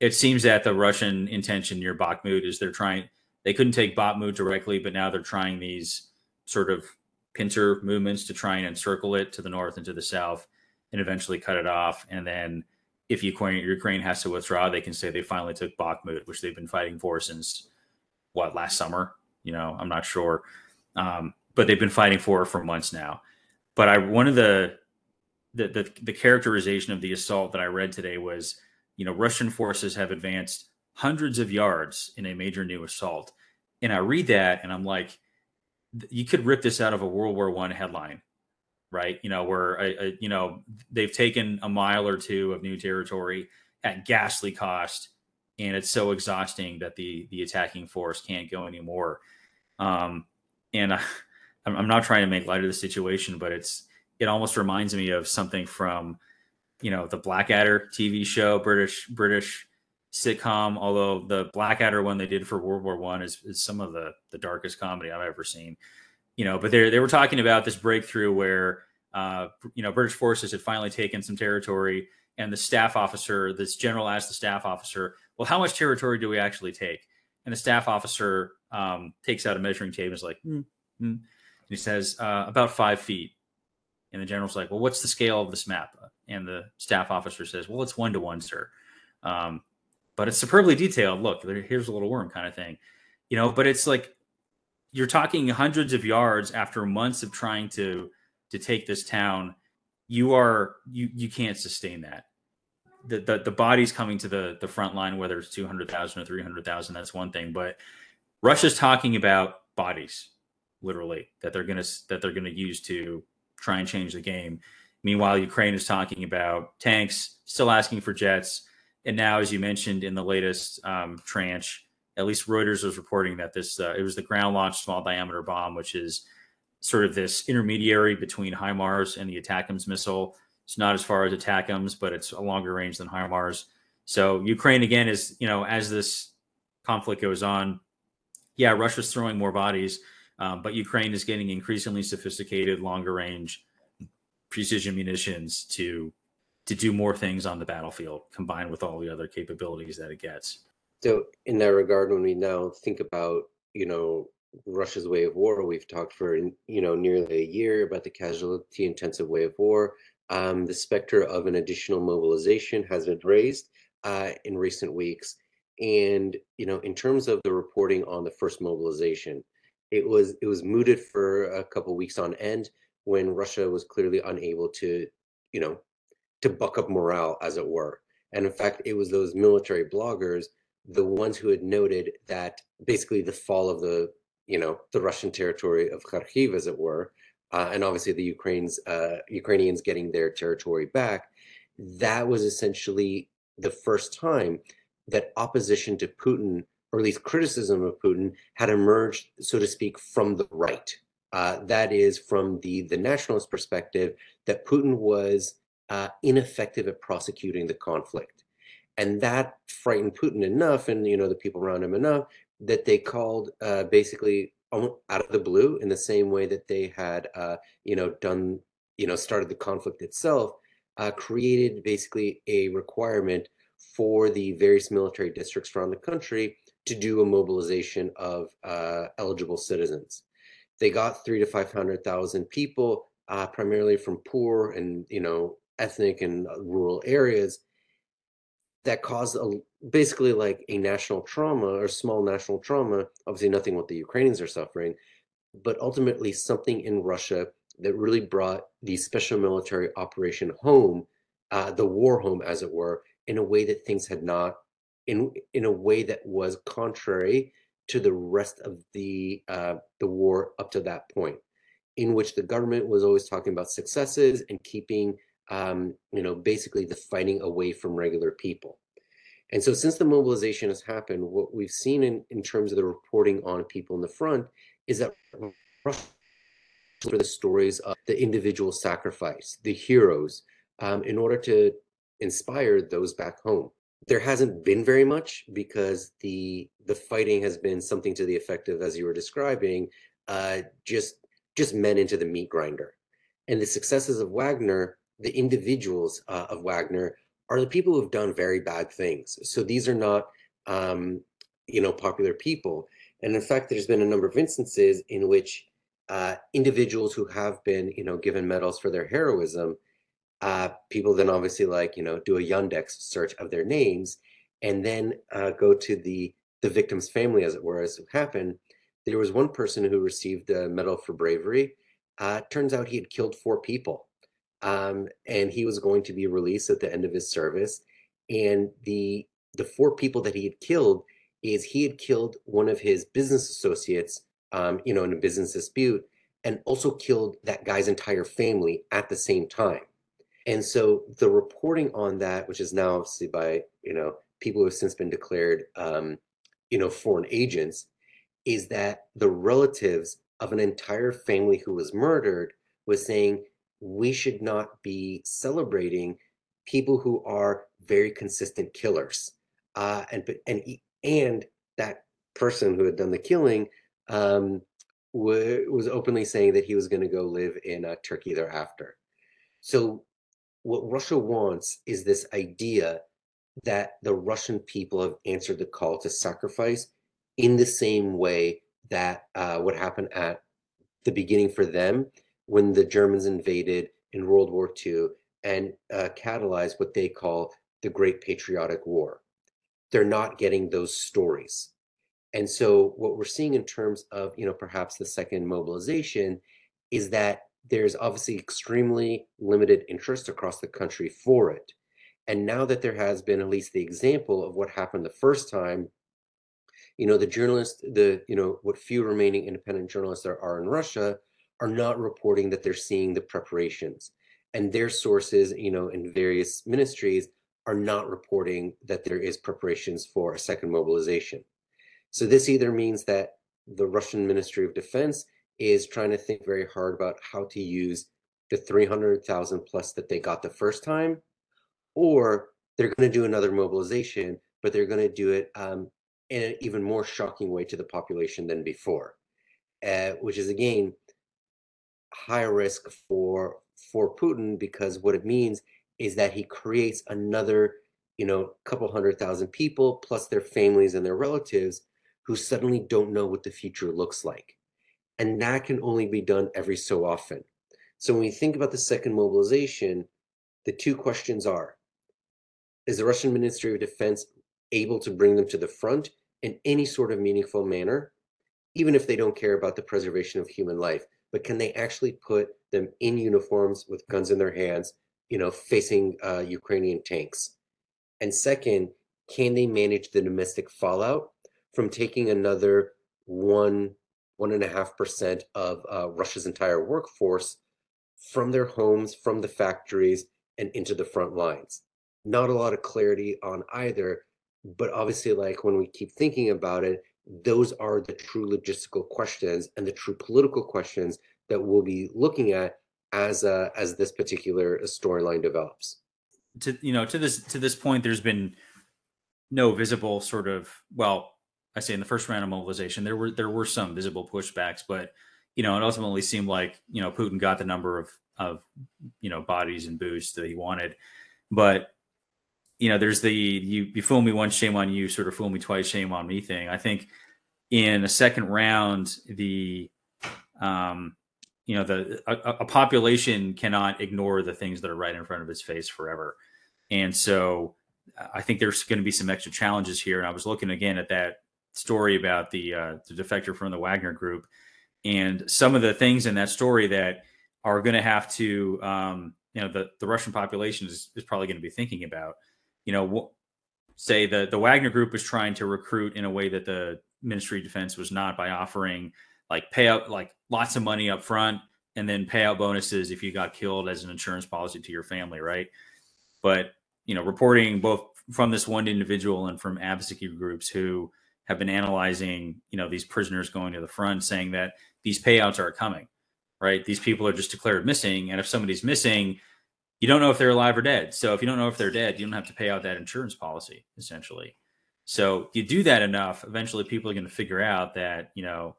it seems that the Russian intention near Bakhmut is they're trying. They couldn't take Bakhmut directly, but now they're trying these sort of pincer movements to try and encircle it to the north and to the south, and eventually cut it off. And then, if Ukraine Ukraine has to withdraw, they can say they finally took Bakhmut, which they've been fighting for since what last summer. You know, I'm not sure, um, but they've been fighting for for months now. But I one of the the, the the characterization of the assault that I read today was you know, Russian forces have advanced hundreds of yards in a major new assault. And I read that and I'm like, you could rip this out of a World War One headline, right? You know, where I, I, you know they've taken a mile or two of new territory at ghastly cost, and it's so exhausting that the the attacking force can't go anymore. Um, and I, I'm not trying to make light of the situation, but it's it almost reminds me of something from you know the Blackadder TV show, British British sitcom. Although the Blackadder one they did for World War One is, is some of the the darkest comedy I've ever seen. You know, but they they were talking about this breakthrough where uh, you know British forces had finally taken some territory, and the staff officer, this general, asked the staff officer, "Well, how much territory do we actually take?" And the staff officer um, takes out a measuring tape and is like, mm, he says, uh, "About five feet." And the general's like, "Well, what's the scale of this map?" And the staff officer says, Well, it's one to one, sir. Um, but it's superbly detailed. Look, here's a little worm kind of thing, you know. But it's like you're talking hundreds of yards after months of trying to to take this town. You are you you can't sustain that. The the, the bodies coming to the the front line, whether it's two hundred thousand or three hundred thousand, that's one thing. But Russia's talking about bodies, literally that they're gonna that they're gonna use to try and change the game Meanwhile, Ukraine is talking about tanks, still asking for jets. And now, as you mentioned in the latest um, tranche, at least Reuters was reporting that this uh, it was the ground launch small diameter bomb, which is sort of this intermediary between HIMARS and the ATACMS missile. It's not as far as ATACMS, but it's a longer range than HIMARS. So Ukraine again is, you know, as this conflict goes on, yeah, Russia's throwing more bodies, um, but Ukraine is getting increasingly sophisticated, longer range precision munitions to to do more things on the battlefield, combined with all the other capabilities that it gets. So, in that regard, when we now think about, you know, Russia's way of war, we've talked for you know nearly a year about the casualty-intensive way of war. Um, the specter of an additional mobilization has been raised uh, in recent weeks, and you know, in terms of the reporting on the first mobilization, it was it was mooted for a couple weeks on end when Russia was clearly unable to, you know, to buck up morale, as it were. And in fact, it was those military bloggers, the ones who had noted that basically the fall of the, you know, the Russian territory of Kharkiv, as it were, uh, and obviously the Ukraine's uh, Ukrainians getting their territory back. That was essentially the first time that opposition to Putin, or at least criticism of Putin, had emerged, so to speak, from the right. Uh, that is from the the nationalist perspective that Putin was uh, ineffective at prosecuting the conflict, and that frightened Putin enough, and you know the people around him enough that they called uh, basically out of the blue in the same way that they had uh, you know done you know started the conflict itself, uh, created basically a requirement for the various military districts around the country to do a mobilization of eligible citizens. They got three to five hundred thousand people, uh, primarily from poor and you know ethnic and uh, rural areas. That caused a, basically like a national trauma or small national trauma. Obviously, nothing what the Ukrainians are suffering, but ultimately something in Russia that really brought the special military operation home, uh, the war home, as it were, in a way that things had not, in in a way that was contrary to the rest of the uh, the war up to that point, in which the government was always talking about successes and keeping um, you know basically the fighting away from regular people. And so since the mobilization has happened, what we've seen in, in terms of the reporting on people in the front is that for the stories of the individual sacrifice, the heroes, um, in order to inspire those back home there hasn't been very much because the the fighting has been something to the effect of as you were describing uh, just just men into the meat grinder and the successes of wagner the individuals uh, of wagner are the people who have done very bad things so these are not um, you know popular people and in fact there's been a number of instances in which uh, individuals who have been you know given medals for their heroism uh, people then obviously like you know do a Yandex search of their names, and then uh, go to the the victim's family, as it were, as it happened. There was one person who received a medal for bravery. Uh, turns out he had killed four people, um, and he was going to be released at the end of his service. And the the four people that he had killed is he had killed one of his business associates, um, you know, in a business dispute, and also killed that guy's entire family at the same time. And so the reporting on that, which is now obviously by you know people who have since been declared um, you know foreign agents, is that the relatives of an entire family who was murdered was saying we should not be celebrating people who are very consistent killers, uh, and and and that person who had done the killing um, was openly saying that he was going to go live in uh, Turkey thereafter. So what Russia wants is this idea that the Russian people have answered the call to sacrifice in the same way that uh, what happened at the beginning for them when the Germans invaded in World War II and uh, catalyzed what they call the Great Patriotic War. They're not getting those stories. And so what we're seeing in terms of, you know, perhaps the second mobilization is that there's obviously extremely limited interest across the country for it. And now that there has been at least the example of what happened the first time, you know, the journalists, the, you know, what few remaining independent journalists there are in Russia are not reporting that they're seeing the preparations. and their sources, you know, in various ministries are not reporting that there is preparations for a second mobilization. So this either means that the Russian Ministry of Defense is trying to think very hard about how to use the 300,000 plus that they got the first time, or they're going to do another mobilization, but they're going to do it um, in an even more shocking way to the population than before, uh, which is again high risk for for Putin because what it means is that he creates another, you know, couple hundred thousand people plus their families and their relatives who suddenly don't know what the future looks like. And that can only be done every so often. So when we think about the second mobilization, the two questions are Is the Russian Ministry of Defense able to bring them to the front in any sort of meaningful manner, even if they don't care about the preservation of human life? But can they actually put them in uniforms with guns in their hands, you know, facing uh, Ukrainian tanks? And second, can they manage the domestic fallout from taking another one one and a half percent of uh, Russia's entire workforce from their homes, from the factories, and into the front lines. Not a lot of clarity on either, but obviously, like when we keep thinking about it, those are the true logistical questions and the true political questions that we'll be looking at as uh, as this particular storyline develops. To you know, to this to this point, there's been no visible sort of well I say in the first round of mobilization, there were there were some visible pushbacks, but you know, it ultimately seemed like you know Putin got the number of of you know bodies and boosts that he wanted, but you know, there's the you you fool me once, shame on you, sort of fool me twice, shame on me thing. I think in a second round, the um, you know, the a, a population cannot ignore the things that are right in front of its face forever, and so I think there's going to be some extra challenges here. And I was looking again at that story about the uh, the defector from the Wagner Group, and some of the things in that story that are going to have to, um, you know, the the Russian population is, is probably going to be thinking about. You know, say the the Wagner Group was trying to recruit in a way that the Ministry of Defense was not by offering like payout like lots of money up front and then payout bonuses if you got killed as an insurance policy to your family, right? But you know, reporting both from this one individual and from advocacy groups who have been analyzing, you know, these prisoners going to the front, saying that these payouts are coming, right? These people are just declared missing, and if somebody's missing, you don't know if they're alive or dead. So if you don't know if they're dead, you don't have to pay out that insurance policy, essentially. So you do that enough, eventually people are going to figure out that you know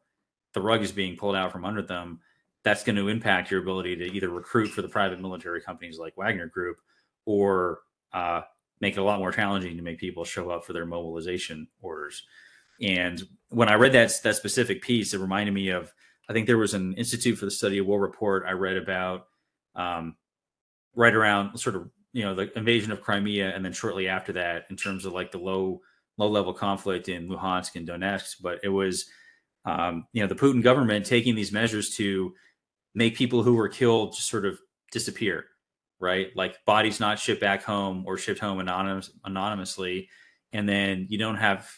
the rug is being pulled out from under them. That's going to impact your ability to either recruit for the private military companies like Wagner Group, or uh, make it a lot more challenging to make people show up for their mobilization orders. And when I read that that specific piece, it reminded me of I think there was an Institute for the Study of War report I read about um, right around sort of you know the invasion of Crimea, and then shortly after that, in terms of like the low low level conflict in Luhansk and Donetsk. But it was um, you know the Putin government taking these measures to make people who were killed just sort of disappear, right? Like bodies not shipped back home or shipped home anonymous, anonymously, and then you don't have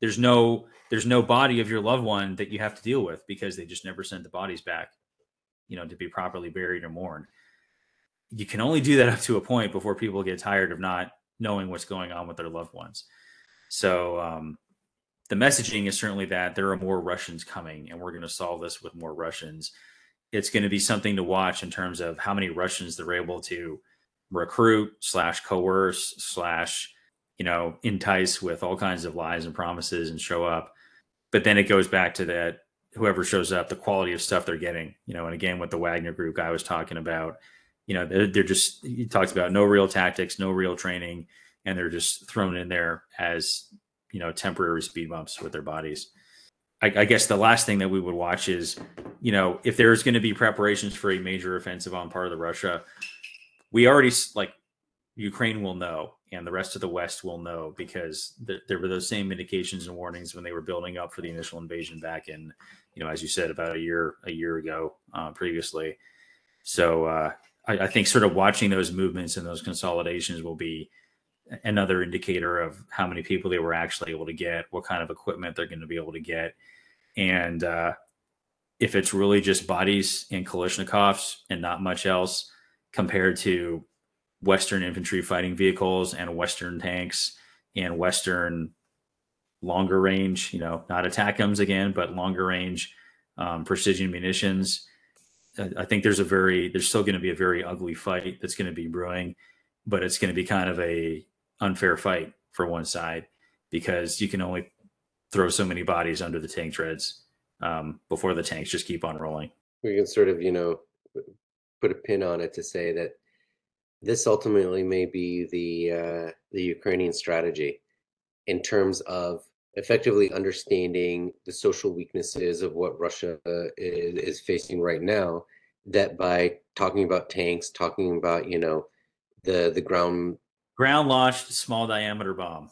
there's no there's no body of your loved one that you have to deal with because they just never sent the bodies back you know to be properly buried or mourned you can only do that up to a point before people get tired of not knowing what's going on with their loved ones so um, the messaging is certainly that there are more russians coming and we're going to solve this with more russians it's going to be something to watch in terms of how many russians they're able to recruit slash coerce slash you know, entice with all kinds of lies and promises and show up. But then it goes back to that whoever shows up, the quality of stuff they're getting, you know, and again, with the Wagner group guy was talking about, you know, they're, they're just, he talks about no real tactics, no real training, and they're just thrown in there as, you know, temporary speed bumps with their bodies. I, I guess the last thing that we would watch is, you know, if there's going to be preparations for a major offensive on part of the Russia, we already like Ukraine will know and the rest of the West will know because th- there were those same indications and warnings when they were building up for the initial invasion back in, you know, as you said, about a year a year ago uh, previously. So uh, I, I, think sort of watching those movements and those consolidations will be another indicator of how many people they were actually able to get, what kind of equipment they're going to be able to get, and uh, if it's really just bodies and Kalashnikovs and not much else compared to Western infantry fighting vehicles and Western tanks and Western longer range, you know, not attack ATACMS again, but longer range um, precision munitions. I think there's a very, there's still going to be a very ugly fight that's going to be brewing, but it's going to be kind of a unfair fight for one side because you can only throw so many bodies under the tank treads um, before the tanks just keep on rolling. We can sort of, you know, put a pin on it to say that this ultimately may be the uh, the Ukrainian strategy in terms of effectively understanding the social weaknesses of what Russia is, is facing right now. That by talking about tanks, talking about you know the the ground ground launched small diameter bomb,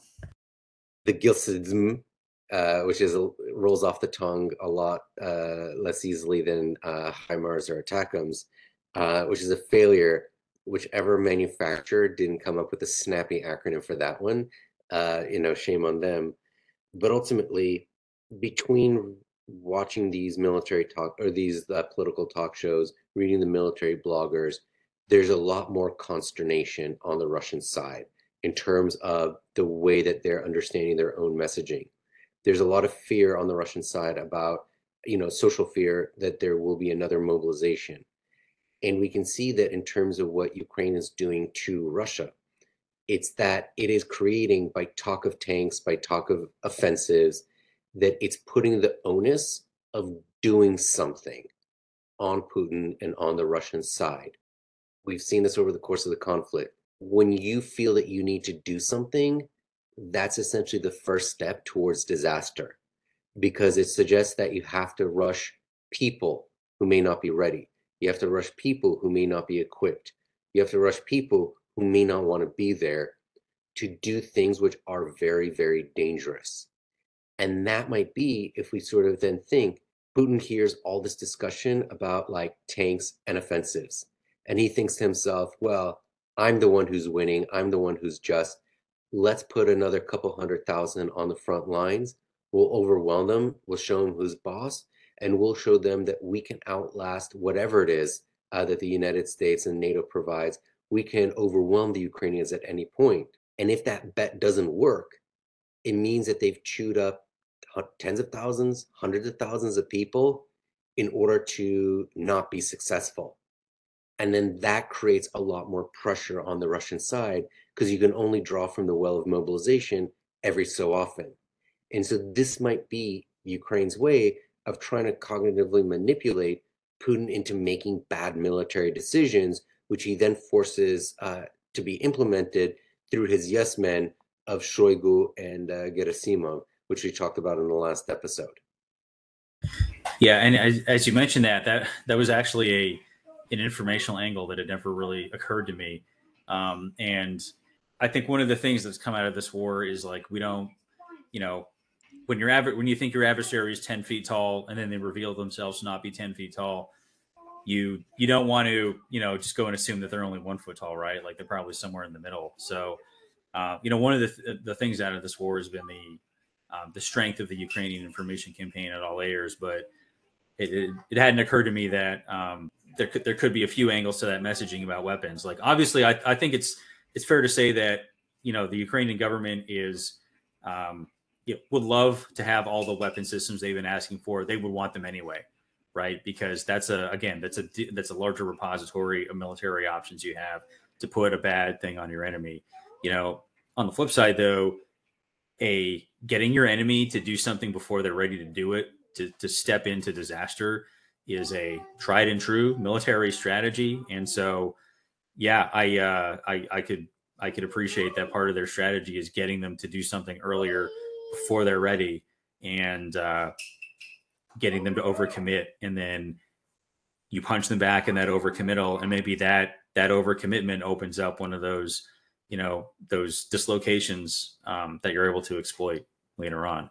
the Gilsizm, uh, which is rolls off the tongue a lot uh, less easily than uh, HIMARS or ATACMS, uh, which is a failure whichever manufacturer didn't come up with a snappy acronym for that one, uh, you know, shame on them. But ultimately, between watching these military talk or these uh, political talk shows, reading the military bloggers, there's a lot more consternation on the Russian side in terms of the way that they're understanding their own messaging. There's a lot of fear on the Russian side about, you know, social fear that there will be another mobilization and we can see that in terms of what Ukraine is doing to Russia. It's that it is creating, by talk of tanks, by talk of offensives, that it's putting the onus of doing something on Putin and on the Russian side. We've seen this over the course of the conflict. When you feel that you need to do something, that's essentially the first step towards disaster because it suggests that you have to rush people who may not be ready. You have to rush people who may not be equipped. You have to rush people who may not want to be there to do things which are very, very dangerous. And that might be if we sort of then think Putin hears all this discussion about like tanks and offensives. And he thinks to himself, well, I'm the one who's winning. I'm the one who's just. Let's put another couple hundred thousand on the front lines. We'll overwhelm them. We'll show them who's boss and we'll show them that we can outlast whatever it is uh, that the United States and NATO provides. We can overwhelm the Ukrainians at any point. And if that bet doesn't work, it means that they've chewed up uh, tens of thousands, hundreds of thousands of people in order to not be successful. And then that creates a lot more pressure on the Russian side because you can only draw from the well of mobilization every so often. And so this might be Ukraine's way of trying to cognitively manipulate Putin into making bad military decisions, which he then forces uh, to be implemented through his yes men of Shoigu and uh, Gerasimov, which we talked about in the last episode. Yeah, and as, as you mentioned that that that was actually a an informational angle that had never really occurred to me, um, and I think one of the things that's come out of this war is like we don't, you know, when you're aver- when you think your adversary is 10 feet tall and then they reveal themselves to not be 10 feet tall you you don't want to you know just go and assume that they're only one foot tall right? Like they're probably somewhere in the middle. So uh, you know one of the th- the things out of this war has been the um, the strength of the ukrainian information campaign at all layers but it, it, it hadn't occurred to me that um, there could there could be a few angles to that messaging about weapons. Like obviously i, I think it's it's fair to say that you know the ukrainian government is um, would love to have all the weapon systems they've been asking for. They would want them anyway, right? Because that's a again that's a that's a larger repository of military options you have to put a bad thing on your enemy. You know, on the flip side though, a getting your enemy to do something before they're ready to do it to to step into disaster is a tried and true military strategy, and so yeah, I uh, I I could I could appreciate that part of their strategy is getting them to do something earlier before they're ready and uh, getting them to overcommit and then you punch them back in that overcommittal and maybe that that overcommitment opens up one of those you know those dislocations um, that you're able to exploit later on.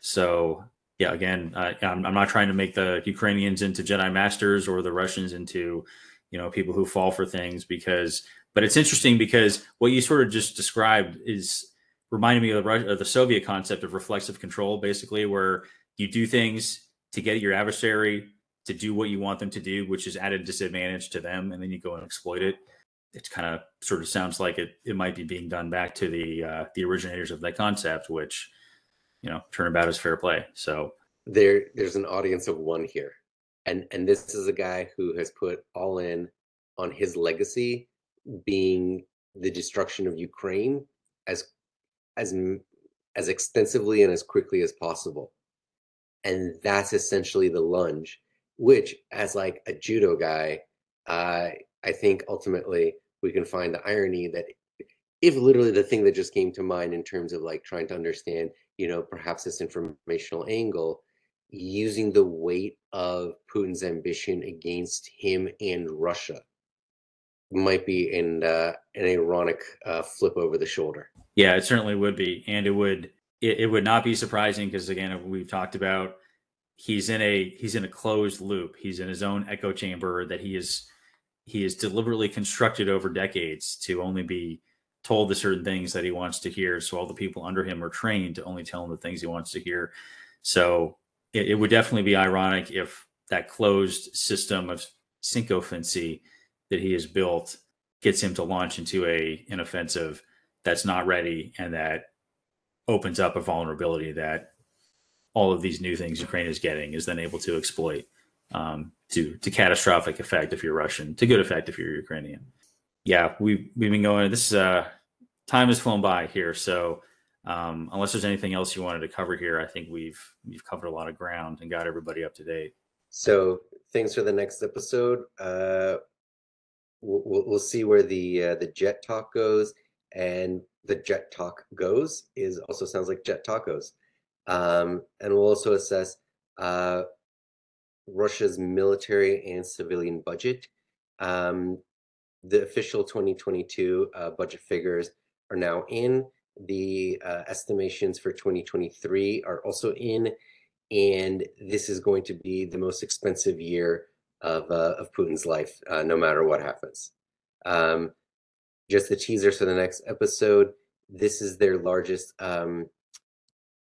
So yeah again uh, I'm, I'm not trying to make the ukrainians into jedi masters or the russians into you know people who fall for things because but it's interesting because what you sort of just described is reminded me of the, of the Soviet concept of reflexive control, basically, where you do things to get your adversary to do what you want them to do, which is at a disadvantage to them, and then you go and exploit it. It kind of sort of sounds like it it might be being done back to the uh, the originators of that concept, which you know turnabout is fair play. So there there's an audience of one here, and and this is a guy who has put all in on his legacy being the destruction of Ukraine as as as extensively and as quickly as possible. And that's essentially the lunge, which as like a judo guy, uh, I think ultimately we can find the irony that if literally the thing that just came to mind in terms of like trying to understand, you know, perhaps this informational angle, using the weight of Putin's ambition against him and Russia might be in uh, an ironic uh, flip over the shoulder. Yeah, it certainly would be, and it would it, it would not be surprising because again, we've talked about he's in a he's in a closed loop. He's in his own echo chamber that he is he is deliberately constructed over decades to only be told the certain things that he wants to hear. So all the people under him are trained to only tell him the things he wants to hear. So it, it would definitely be ironic if that closed system of sycophancy that he has built gets him to launch into a an offensive that's not ready and that opens up a vulnerability that all of these new things Ukraine is getting is then able to exploit um, to to catastrophic effect if you're Russian, to good effect if you're Ukrainian. Yeah, we we've been going. This uh, time has flown by here, so um, unless there's anything else you wanted to cover here, I think we've we've covered a lot of ground and got everybody up to date. So things for the next episode. Uh, we'll, we'll see where the uh, the jet talk goes and the jet talk goes is also sounds like jet tacos. Um, and we'll also assess uh, russia's military and civilian budget. Um, the official 2022 uh, budget figures are now in. The uh, estimations for 2023 are also in. And this is going to be the most expensive year of uh, of Putin's life, uh, no matter what happens. Um, just the teaser for the next episode. This is their largest um,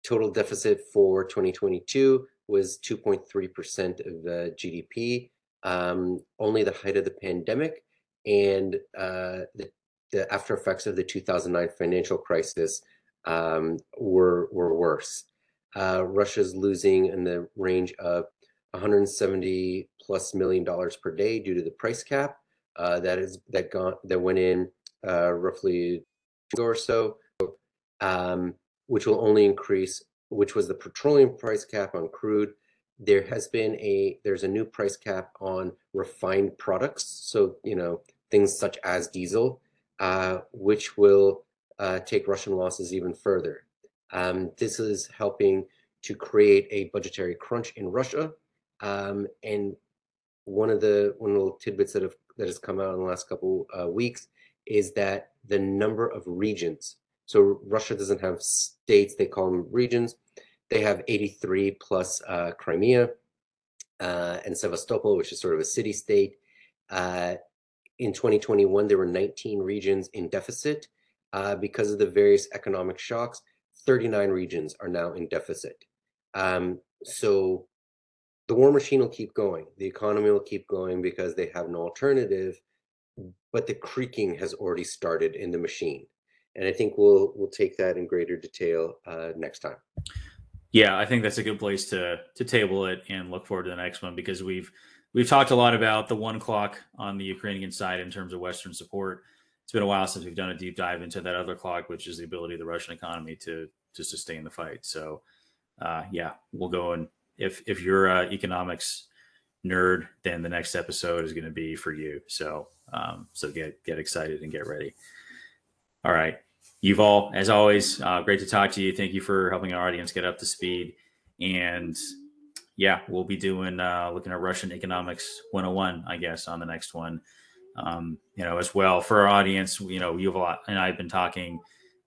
total deficit for 2022 was 2.3 percent of GDP. Um, only the height of the pandemic and uh, the, the after effects of the 2009 financial crisis um, were were worse. Uh, Russia's losing in the range of 170 plus million dollars per day due to the price cap uh, that is that gone that went in roughly or so, um, which will only increase. Which was the petroleum price cap on crude. There has been a there's a new price cap on refined products. So you know things such as diesel, uh, which will uh, take Russian losses even further. Um, this is helping to create a budgetary crunch in Russia um, and one of the one of the tidbits that have that has come out in the last couple uh, weeks is that the number of regions. So Russia doesn't have states; they call them regions. They have 83 plus uh, Crimea uh, and Sevastopol, which is sort of a city state. Uh, in 2021, there were 19 regions in deficit uh, because of the various economic shocks. 39 regions are now in deficit. Um, so the war machine will keep going. The economy will keep going because they have no alternative. But the creaking has already started in the machine, and I think we'll we'll take that in greater detail uh, next time. Yeah, I think that's a good place to to table it and look forward to the next one because we've we've talked a lot about the one clock on the Ukrainian side in terms of Western support. It's been a while since we've done a deep dive into that other clock, which is the ability of the Russian economy to to sustain the fight. So, uh, yeah, we'll go and if if you're a economics nerd, then the next episode is going to be for you. So um, so get get excited and get ready. All right, Yuval, as always, uh, great to talk to you. Thank you for helping our audience get up to speed. And yeah, we'll be doing uh, looking at Russian economics 101, I guess, on the next one. Um, you know, as well for our audience, you know, Yuval and I have been talking.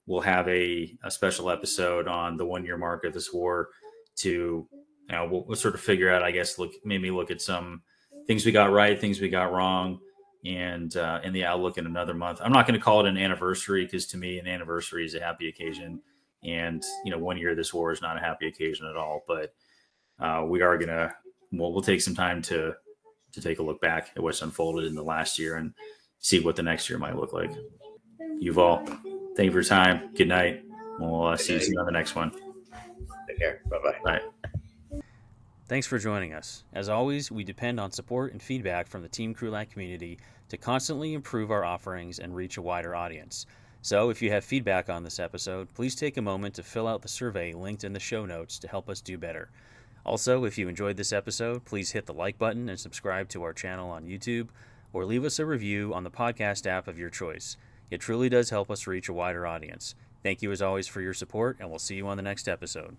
We'll have a, a special episode on the one year mark of this war to you know, we'll, we'll, sort of figure out, I guess, look, maybe look at some things we got right, things we got wrong, and uh, in the outlook in another month. I'm not going to call it an anniversary because to me, an anniversary is a happy occasion, and you know, one year of this war is not a happy occasion at all. But uh, we are going to we'll, we'll take some time to to take a look back at what's unfolded in the last year and see what the next year might look like. Yuval, thank you for your time. Good night. We'll uh, see you on the next one. Take care. Bye-bye. Bye. Thanks for joining us. As always, we depend on support and feedback from the Team Krulak community to constantly improve our offerings and reach a wider audience. So, if you have feedback on this episode, please take a moment to fill out the survey linked in the show notes to help us do better. Also, if you enjoyed this episode, please hit the like button and subscribe to our channel on YouTube, or leave us a review on the podcast app of your choice. It truly does help us reach a wider audience. Thank you as always for your support, and we'll see you on the next episode.